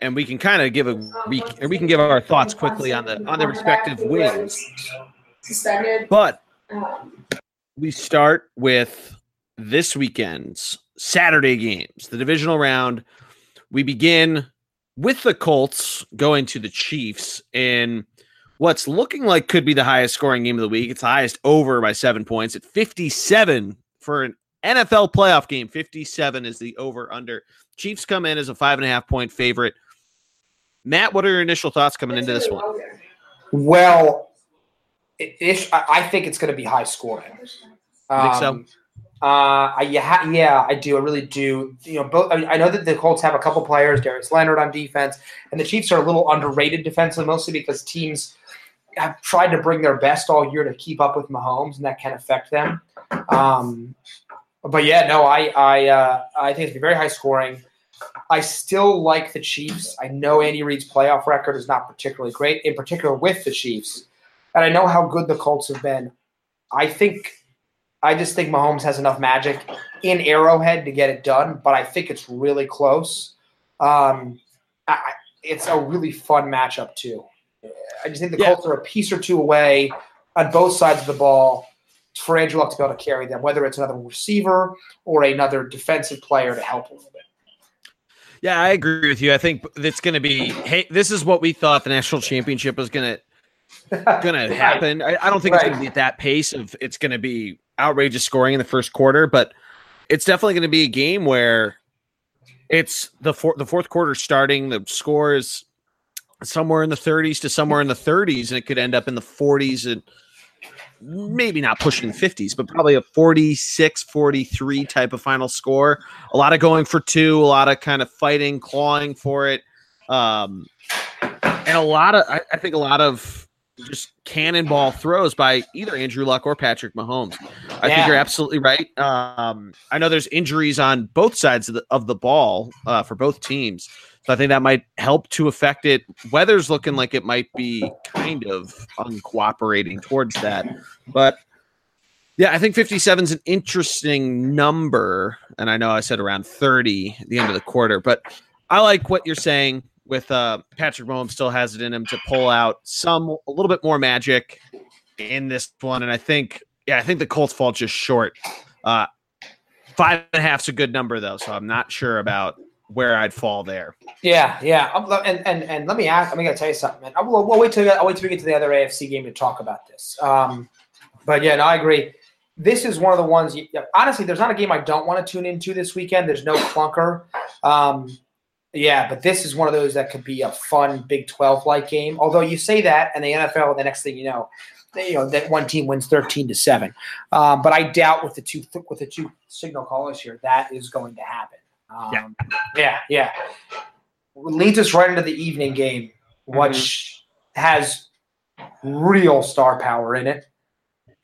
And we can kind of give a we, or we can give our thoughts quickly on the on the respective wins. But Um, we start with this weekend's Saturday games, the divisional round. We begin with the Colts going to the Chiefs in what's looking like could be the highest scoring game of the week. It's the highest over by seven points at 57 for an NFL playoff game. 57 is the over under. Chiefs come in as a five and a half point favorite. Matt, what are your initial thoughts coming into this one? Well, ish, I, think it's going to be high scoring. think so? Um, Uh, I, yeah, yeah, I do. I really do. You know, both. I, mean, I know that the Colts have a couple players, Darius Leonard on defense, and the Chiefs are a little underrated defensively, mostly because teams have tried to bring their best all year to keep up with Mahomes, and that can affect them. Um, but yeah, no, I, I, uh, I think it's be very high scoring. I still like the Chiefs. I know Andy Reid's playoff record is not particularly great, in particular with the Chiefs, and I know how good the Colts have been. I think, I just think Mahomes has enough magic in Arrowhead to get it done, but I think it's really close. Um, I- it's a really fun matchup too. I just think the Yeah. Colts are a piece or two away on both sides of the ball for Andrew Luck to be able to carry them, whether it's another receiver or another defensive player to help a little bit. Yeah, I agree with you. I think it's going to be. Hey, this is what we thought the national championship was going to going to happen. I, I don't think it's going to be at that pace of it's going to be outrageous scoring in the first quarter, but it's definitely going to be a game where it's the four, the fourth quarter starting. The score is somewhere in the 30s to somewhere in the 30s, and it could end up in the 40s and maybe not pushing 50s, but probably a 46 43 type of final score. A lot of going for two, a lot of kind of fighting, clawing for it. Um, and a lot of, I, I think, a lot of just cannonball throws by either Andrew Luck or Patrick Mahomes. I think you're absolutely right. Um, I know there's injuries on both sides of the, of the ball uh, for both teams. So I think that might help to affect it. Weather's looking like it might be kind of uncooperating towards that. But yeah, I think 57 is an interesting number. And I know I said around 30 at the end of the quarter, but I like what you're saying with uh, Patrick Mahomes still has it in him to pull out some a little bit more magic in this one. And I think, yeah, I think the Colts fall just short. Uh, five and a half's a good number though, so I'm not sure about where I'd fall there. Yeah, yeah, and and and let me ask. I'm gonna tell you something, man. I'll, we'll wait till I'll wait till we get to the other AFC game to talk about this. Um, but yeah, no, I agree. This is one of the ones. You, honestly, there's not a game I don't want to tune into this weekend. There's no clunker. Um, yeah, but this is one of those that could be a fun Big 12 like game. Although you say that, and the NFL, the next thing you know, they, you know that one team wins 13 to seven. Um, but I doubt with the two with the two signal callers here that is going to happen. Um, Yeah. yeah, yeah. Leads us right into the evening game, which has real star power in it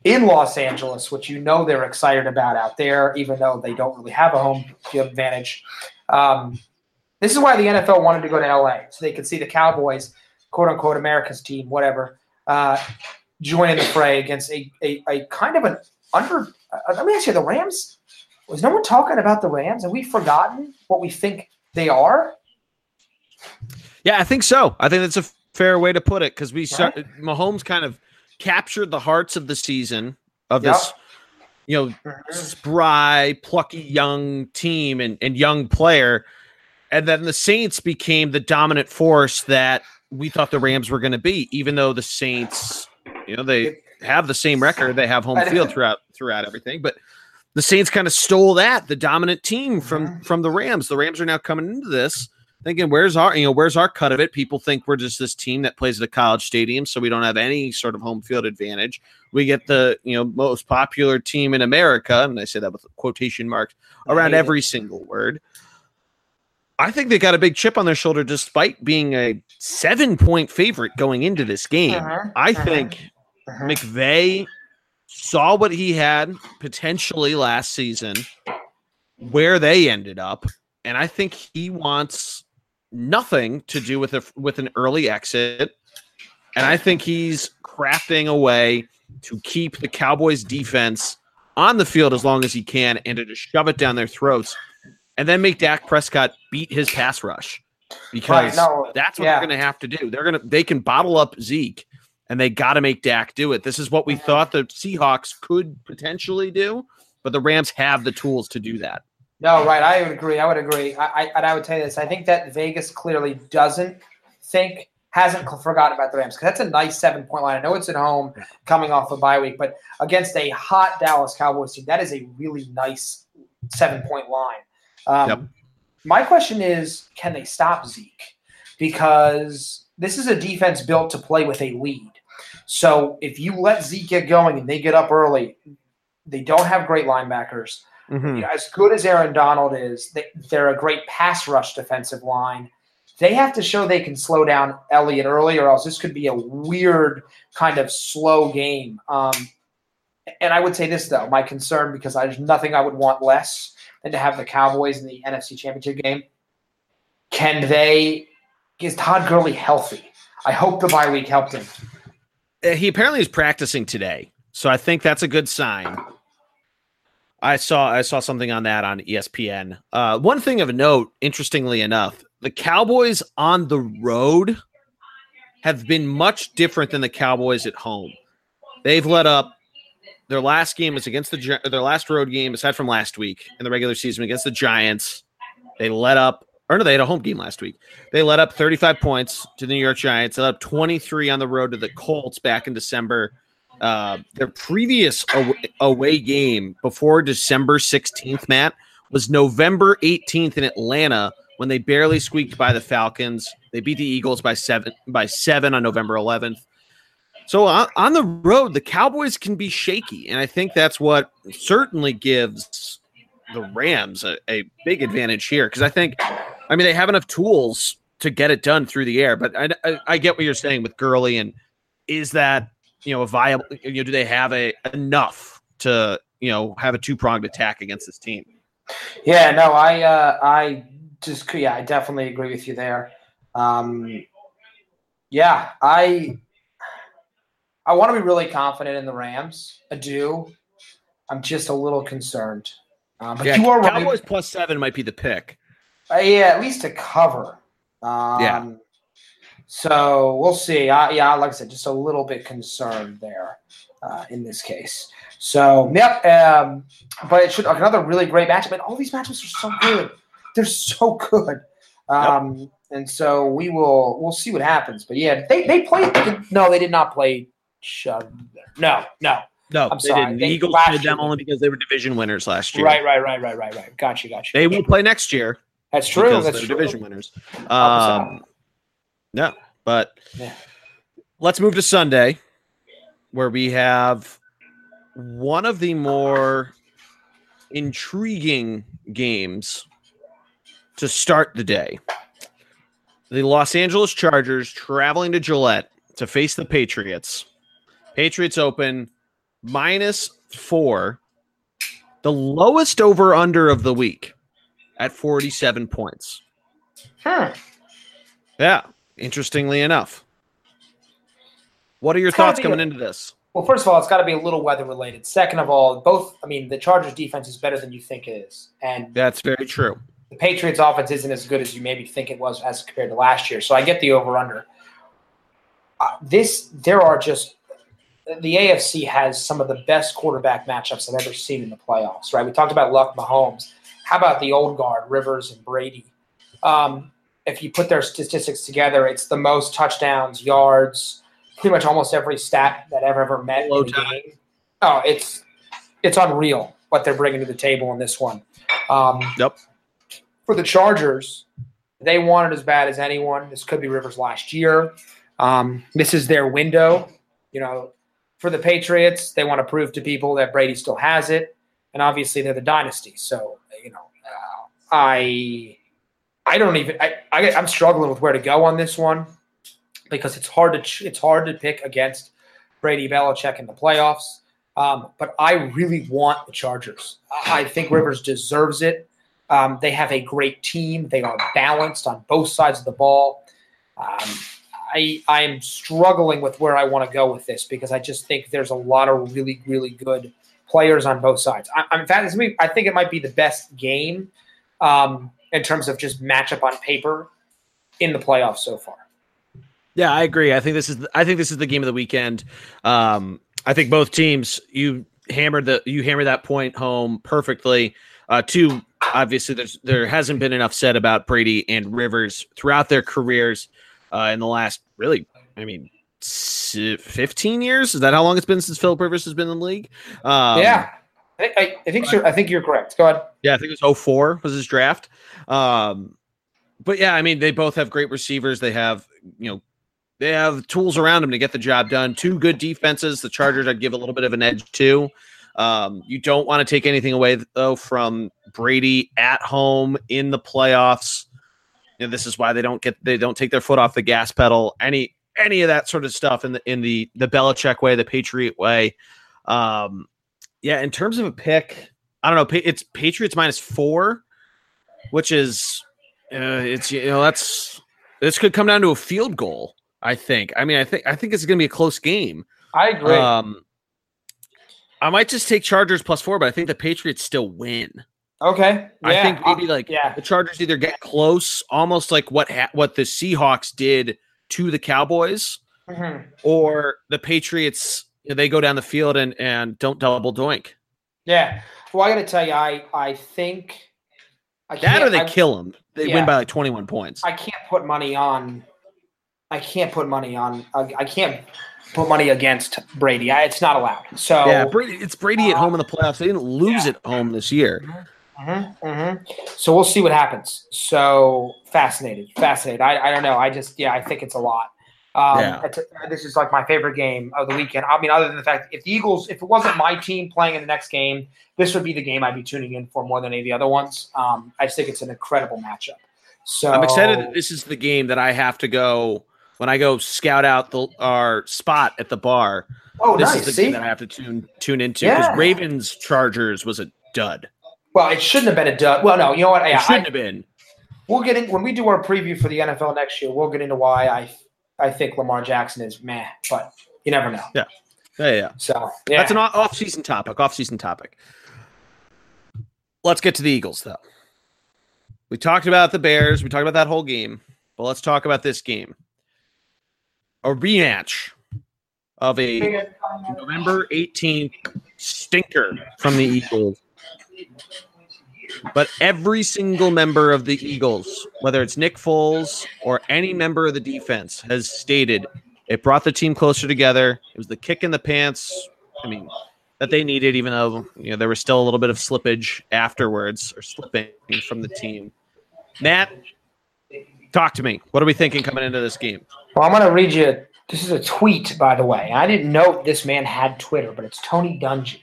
in Los Angeles, which you know they're excited about out there, even though they don't really have a home field advantage. Um, this is why the NFL wanted to go to LA so they could see the Cowboys, quote unquote, America's team, whatever, uh, join in the fray against a, a, a kind of an under. Uh, let me ask you, the Rams. Was no one talking about the Rams? Have we forgotten what we think they are? Yeah, I think so. I think that's a fair way to put it because we Right. start, Mahomes kind of captured the hearts of the season of Yep. this, you know, mm-hmm. spry, plucky young team and, and young player. And then the Saints became the dominant force that we thought the Rams were going to be, even though the Saints, you know, they have the same record, they have home field throughout throughout everything, but the Saints kind of stole that, the dominant team from from the Rams. The Rams are now coming into this thinking, where's our you know where's our cut of it? People think we're just this team that plays at a college stadium, so we don't have any sort of home field advantage. We get the you know most popular team in America, and I say that with quotation marks around hate it. every single word. I think they got a big chip on their shoulder despite being a seven point favorite going into this game. Mhm, I mhm, think mhm. McVay saw what he had potentially last season, where they ended up, and I think he wants nothing to do with a with an early exit. And I think he's crafting a way to keep the Cowboys defense on the field as long as he can and to just shove it down their throats and then make Dak Prescott beat his pass rush. Because Right, no, that's what yeah. they're going to have to do. They're going to they can bottle up Zeke and they got to make Dak do it. This is what we thought the Seahawks could potentially do, but the Rams have the tools to do that. No, right. I would agree. I would agree. I, I and I would tell you this. I think that Vegas clearly doesn't think hasn't forgotten about the Rams because that's a nice seven point line. I know it's at home, coming off a bye week, but against a hot Dallas Cowboys team, that is a really nice seven point line. Um, Yep. My question is, can they stop Zeke? Because this is a defense built to play with a lead. So if you let Zeke get going and they get up early, they don't have great linebackers you know, as good as Aaron Donald is, they, they're a great pass rush defensive line. They have to show they can slow down Elliott early, or else this could be a weird kind of slow game. Um, and I would say this though, my concern because there's nothing I would want less than to have the Cowboys in the NFC Championship game. Can they? Is Todd Gurley healthy? I hope the bye week helped him. Uh, he apparently is practicing today, so I think that's a good sign. I saw I saw something on that on ESPN. Uh, one thing of note, interestingly enough, the Cowboys on the road have been much different than the Cowboys at home. They've let up. Their last game was against the their last road game, aside from last week in the regular season against the Giants. They let up, or no, they had a home game last week. They let up 35 points to the New York Giants. They let up 23 on the road to the Colts back in December. Uh, their previous away, game before December 16th, Matt, was November 18th in Atlanta when they barely squeaked by the Falcons. They beat the Eagles by seven by seven on November 11th. So on, on the road, the Cowboys can be shaky, and I think that's what certainly gives the Rams a, a big advantage here because I think, I mean, they have enough tools to get it done through the air. But I, I, I get what you're saying with Gurley, and is that you know a viable? You know, do they have a enough to you know have a two pronged attack against this team? Yeah, no, I uh, I just yeah, I definitely agree with you there. Um, yeah, I I want to be really confident in the Rams. I do. I'm just a little concerned. Um, but Yeah, you are Cowboys right. plus seven might be the pick. Uh, yeah, at least to cover. Um, Yeah. So we'll see. I, yeah, like I said, just a little bit concerned there uh, in this case. So yep. Um, but it should another really great matchup. And all these matchups are so good. They're so good. Um, And so we will we'll see what happens. But yeah, they they played. No, they did not play. No, no. No, I'm they sorry. didn't. The They- Eagles played them year- only because they were division winners last year. Right, right, right, right, right, right. Gotcha, gotcha. They will play next year That's true. because That's they're true. division winners. Help us out. Um, no, but Yeah. let's move to Sunday, where we have one of the more intriguing games to start the day. The Los Angeles Chargers traveling to Gillette to face the Patriots. Patriots open minus four, the lowest over under of the week at 47 points. Huh. Yeah, interestingly enough. What are your It's thoughts coming a- into this? Well, first of all, it's got to be a little weather related. Second of all, both. I mean, the Chargers defense is better than you think it is, and That's very true. the Patriots offense isn't as good as you maybe think it was as compared to last year. So I get the over under. Uh, this there are just the AFC has some of the best quarterback matchups I've ever seen in the playoffs. Right? We talked about Luck, Mahomes. How about the old guard, Rivers and Brady? Um, if you put their statistics together, it's the most touchdowns, yards, pretty much almost every stat that I've ever met Low in time. game. Oh, it's it's unreal what they're bringing to the table in this one. Um, Yep. For the Chargers, they want it as bad as anyone. This could be Rivers last year. Um, this is their window. You know, for the Patriots, they want to prove to people that Brady still has it, and obviously they're the dynasty. So you know, uh, I I don't even I, I I'm struggling with where to go on this one because it's hard to it's hard to pick against Brady Belichick in the playoffs. Um, but I really want the Chargers. I I think Rivers deserves it. Um, they have a great team. They are balanced on both sides of the ball. Um, I I'm struggling with where I want to go with this because I just think there's a lot of really really good players on both sides. I, I'm in fact, I think it might be the best game um, in terms of just matchup on paper in the playoffs so far. Yeah, I agree. I think this is I think this is the game of the weekend. Um, I think both teams you hammered the you hammered that point home perfectly. Uh, two, obviously, there's there hasn't been enough said about Brady and Rivers throughout their careers uh, in the last really, I mean, s- fifteen years. Is that how long it's been since Philip Rivers has been in the league? Um, yeah, I, I, I think so. I think you're correct. Go ahead. Yeah, I think it was 04 was his draft. Um, but yeah, I mean, they both have great receivers. They have, you know, they have tools around them to get the job done. Two good defenses. The Chargers, I'd give a little bit of an edge to. Um, you don't want to take anything away though from Brady at home in the playoffs. You know, this is why they don't get they don't take their foot off the gas pedal. Any any of that sort of stuff in the in the the Belichick way, the Patriot way. Um, yeah, in terms of a pick, I don't know. It's Patriots minus four, which is uh, it's you know that's this could come down to a field goal. I think. I mean, I think I think it's going to be a close game. I agree. Um, I might just take Chargers plus four, but I think the Patriots still win. okay. I think maybe like yeah. the Chargers either get close, almost like what ha- what the Seahawks did to the Cowboys, Mhm. or the Patriots they go down the field and and don't double doink. Yeah. Well, I got to tell you, I I think I That or they I, kill them. They yeah. win by like twenty one points. I can't put money on. I can't put money on. I, I can't put money against Brady. I, it's not allowed. So Yeah, Brady. It's Brady at home in the playoffs. They didn't lose Yeah. at home this year. Mhm, mhm. So we'll see what happens. So fascinated, fascinated. I, I don't know. I just yeah, I think it's a lot. Um, Yeah. it's- this is like my favorite game of the weekend. I mean, other than the fact that if the Eagles, if it wasn't my team playing in the next game, this would be the game I'd be tuning in for more than any of the other ones. Um, I just think it's an incredible matchup. So I'm excited that this is the game that I have to go when I go scout out the our spot at the bar. Oh, this nice. is the See, game that I have to tune tune into because Yeah. Ravens Chargers was a dud. Well, it shouldn't have been a dud. Well, no, you know what? It Yeah, shouldn't I, have been. we'll get in when we do our preview for the NFL next year. We'll get into why I I think Lamar Jackson is meh, but you never know. Yeah, yeah. yeah. So yeah, That's an off-season topic. Off-season topic. Let's get to the Eagles, though. We talked about the Bears. We talked about that whole game, but let's talk about this game. A rematch of a November 18th stinker from the Eagles. But every single member of the Eagles, whether it's Nick Foles or any member of the defense, has stated it brought the team closer together. It was the kick in the pants. I mean, that they needed, even though you know there was still a little bit of slippage afterwards or slipping from the team. Matt, talk to me. What are we thinking coming into this game? Well, I'm going to read you. This is a tweet, by the way. I didn't know this man had Twitter, but it's Tony Dungy.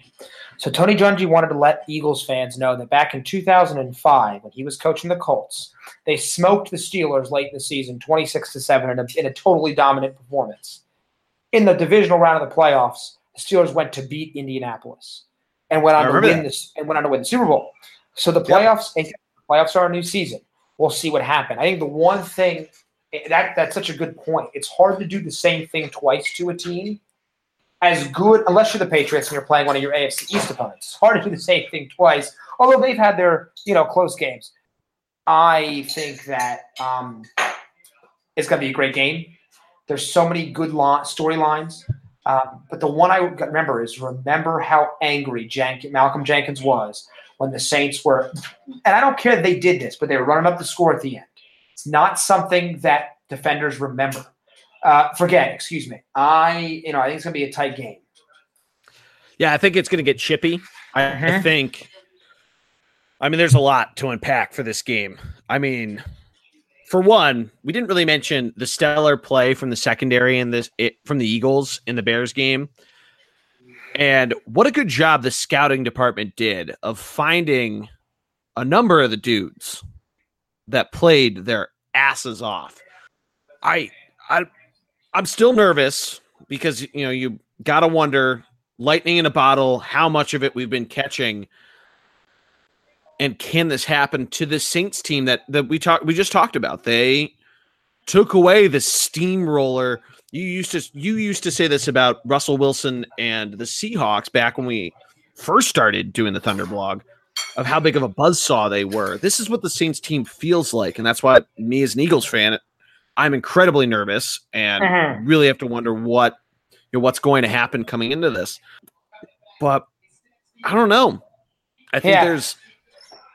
So Tony Dungy wanted to let Eagles fans know that back in 2005, when he was coaching the Colts, they smoked the Steelers late in the season, 26 to seven, in a, in a totally dominant performance. In the divisional round of the playoffs, the Steelers went to beat Indianapolis and went on to win this and went on to win the Super Bowl. So the playoffs, playoffs are a new season. We'll see what happens. I think the one thing eh, that that's such a good point. It's hard to do the same thing twice to a team. As good, unless you're the Patriots and you're playing one of your AFC East opponents. It's hard to do the same thing twice. Although they've had their you know close games. I think that um, it's going to be a great game. There's so many good lo- storylines. Um, but the one I remember is remember how angry Jank- Malcolm Jenkins was when the Saints were, and I don't care that they did this, but they were running up the score at the end. It's not something that defenders remember. Uh, forget, excuse me. I, you know, I think it's going to be a tight game. Yeah, I think it's going to get chippy. I, I Mhm. think. I mean, there's a lot to unpack for this game. I mean, for one, we didn't really mention the stellar play from the secondary in this it, from the Eagles in the Bears game, and what a good job the scouting department did of finding a number of the dudes that played their asses off. I, I, I'm still nervous because you know you gotta wonder lightning in a bottle, how much of it we've been catching. And can this happen to the Saints team that, that we talked we just talked about? They took away the steamroller. You used to you used to say this about Russell Wilson and the Seahawks back when we first started doing the Thunder blog of how big of a buzzsaw they were. This is what the Saints team feels like, and that's why me as an Eagles fan, I'm incredibly nervous and Mhm. really have to wonder what you know, what's going to happen coming into this. But I don't know. I think Yeah. there's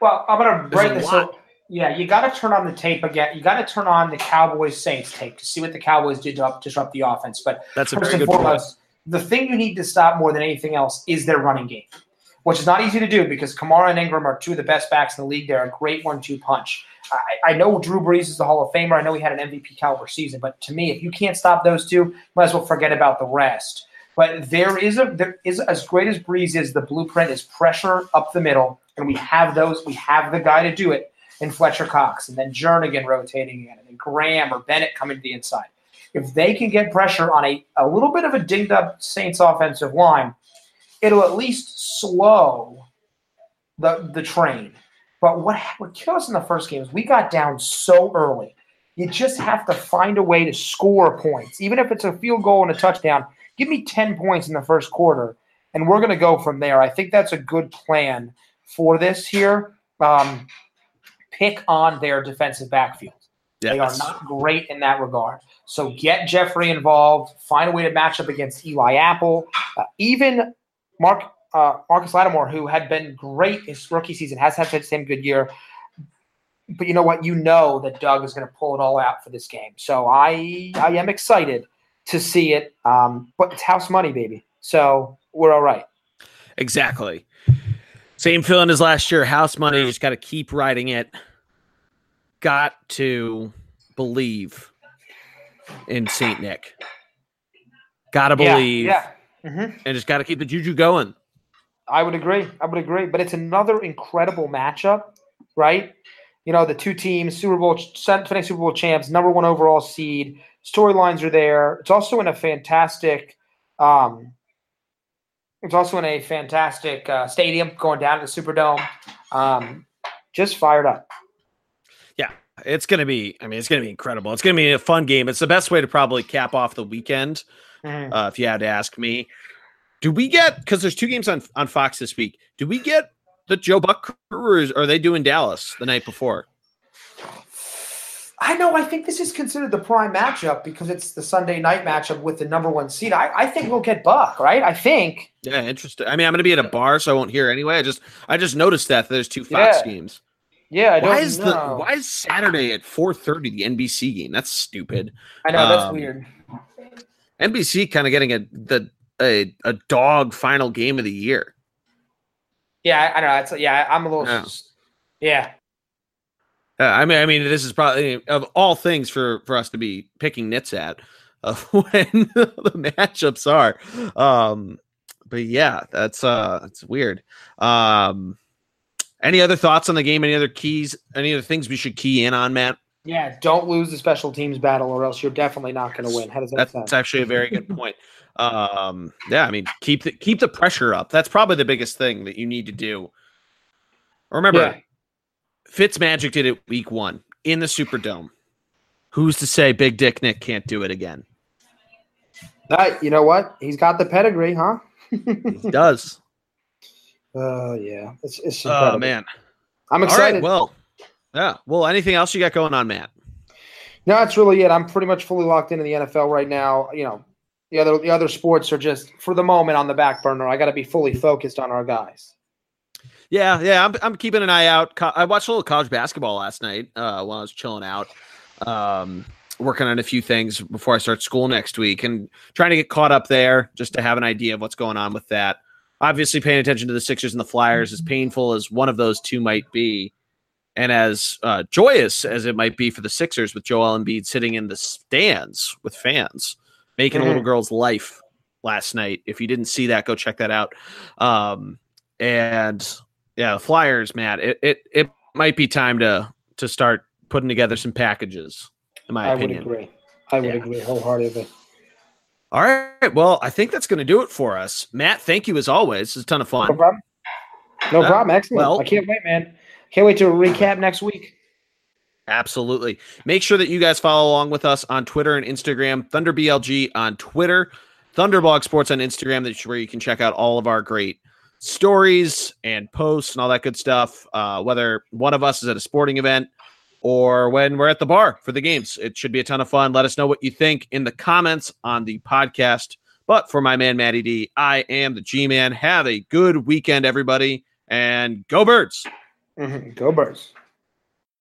Well, I'm going to break this. lot. So, yeah, you got to turn on the tape again. You got to turn on the Cowboys Saints tape to see what the Cowboys did to disrupt the offense. But that's a first very and good point. foremost, the thing you need to stop more than anything else is their running game, which is not easy to do because Kamara and Ingram are two of the best backs in the league. They're a great one-two punch. I, I know Drew Brees is the Hall of Famer. I know he had an MVP caliber season, but to me, if you can't stop those two, might as well forget about the rest. But there is a there is as great as Brees is. The blueprint is pressure up the middle, and we have those. We have the guy to do it in Fletcher Cox, and then Jernigan rotating in, and then Graham or Bennett coming to the inside. If they can get pressure on a, a little bit of a dinged up Saints offensive line, it'll at least slow the the train. But what what killed us in the first game is we got down so early. You just have to find a way to score points, even if it's a field goal and a touchdown. Give me ten points in the first quarter, and we're going to go from there. I think that's a good plan for this here. Um, pick on their defensive backfield. They are not great in that regard. So get Jeffery involved. Find a way to match up against Eli Apple. Uh, even Mark uh, Marcus Lattimore, who had been great his rookie season, has had the same good year. But you know what? You know that Doug is going to pull it all out for this game. So I I am excited to see it. Um, but it's house money, baby. So we're all right. Exactly. Same feeling as last year. House money. Just got to keep riding it. Got to believe in Saint Nick. Got to believe, Yeah. yeah. hmm and just got to keep the juju going. I would agree. I would agree. But it's another incredible matchup, right? You know, the two teams, Super Bowl, defending Super Bowl champs, number one overall seed. Storylines are there. It's also in a fantastic, um, it's also in a fantastic uh, stadium going down to the Superdome. Um, just fired up. Yeah, it's gonna be. I mean, it's gonna be incredible. It's gonna be a fun game. It's the best way to probably cap off the weekend. Mhm. uh, if you had to ask me. Do we get because there's two games on on Fox this week? Do we get the Joe Buck crew, or are they doing Dallas the night before? I know. I think this is considered the prime matchup because it's the Sunday night matchup with the number one seed. I, I think we'll get Buck, right? I think. Yeah, interesting. I mean, I'm going to be at a bar, so I won't hear anyway. I just I just noticed that there's two Fox Yeah. games. Yeah, I don't Why is know. the why is Saturday at 4:30 the NBC game? That's stupid. I know that's um, weird. NBC kind of getting a the a, a dog final game of the year. Yeah, I, I know. It's yeah. I'm a little. Yeah. Yeah. Uh, I mean, I mean, this is probably of all things for for us to be picking nits at of when the matchups are. Um, but yeah, that's uh, that's weird. Um, any other thoughts on the game? Any other keys? Any other things we should key in on, Matt? Yeah. Don't lose the special teams battle, or else you're definitely not going to win. How does that That's, sound? that's actually a very good point. Um, yeah, I mean, keep the keep the pressure up. That's probably the biggest thing that you need to do. Remember, Yeah. Fitzmagic did it week one in the Superdome. Who's to say Big Dick Nick can't do it again? That you know what? He's got the pedigree, huh? He does. Oh yeah, it's, it's incredible. oh man! I'm excited. right. Well, yeah. Well, anything else you got going on, Matt? no, that's really it. I'm pretty much fully locked into the NFL right now. You know, the other the other sports are just for the moment on the back burner. I got to be fully focused on our guys. Yeah, yeah. I'm I'm keeping an eye out. I watched a little college basketball last night uh, while I was chilling out. Um, working on a few things before I start school next week and trying to get caught up there just to have an idea of what's going on with that. Obviously, paying attention to the Sixers and the Flyers, as painful as one of those two might be, and as uh, joyous as it might be for the Sixers with Joel Embiid sitting in the stands with fans, making a little girl's life last night. If you didn't see that, go check that out. Um, and yeah, the Flyers, man, it, it it might be time to to start putting together some packages. In my I opinion. would agree. I would Yeah. agree wholeheartedly. All right. Well, I think that's going to do it for us. Matt, thank you as always. It's a ton of fun. No problem. No Uh, problem. Excellent. well- I can't wait, man. Can't wait to recap next week. Absolutely. Make sure that you guys follow along with us on Twitter and Instagram. ThunderBLG on Twitter, Thunderblog Sports on Instagram. That's where you can check out all of our great stories and posts and all that good stuff. Uh, whether one of us is at a sporting event or when we're at the bar for the games, it should be a ton of fun. Let us know what you think in the comments on the podcast. But for my man, Matty D, I am the G Man. Have a good weekend, everybody, and go birds. Mhm. Go Birds.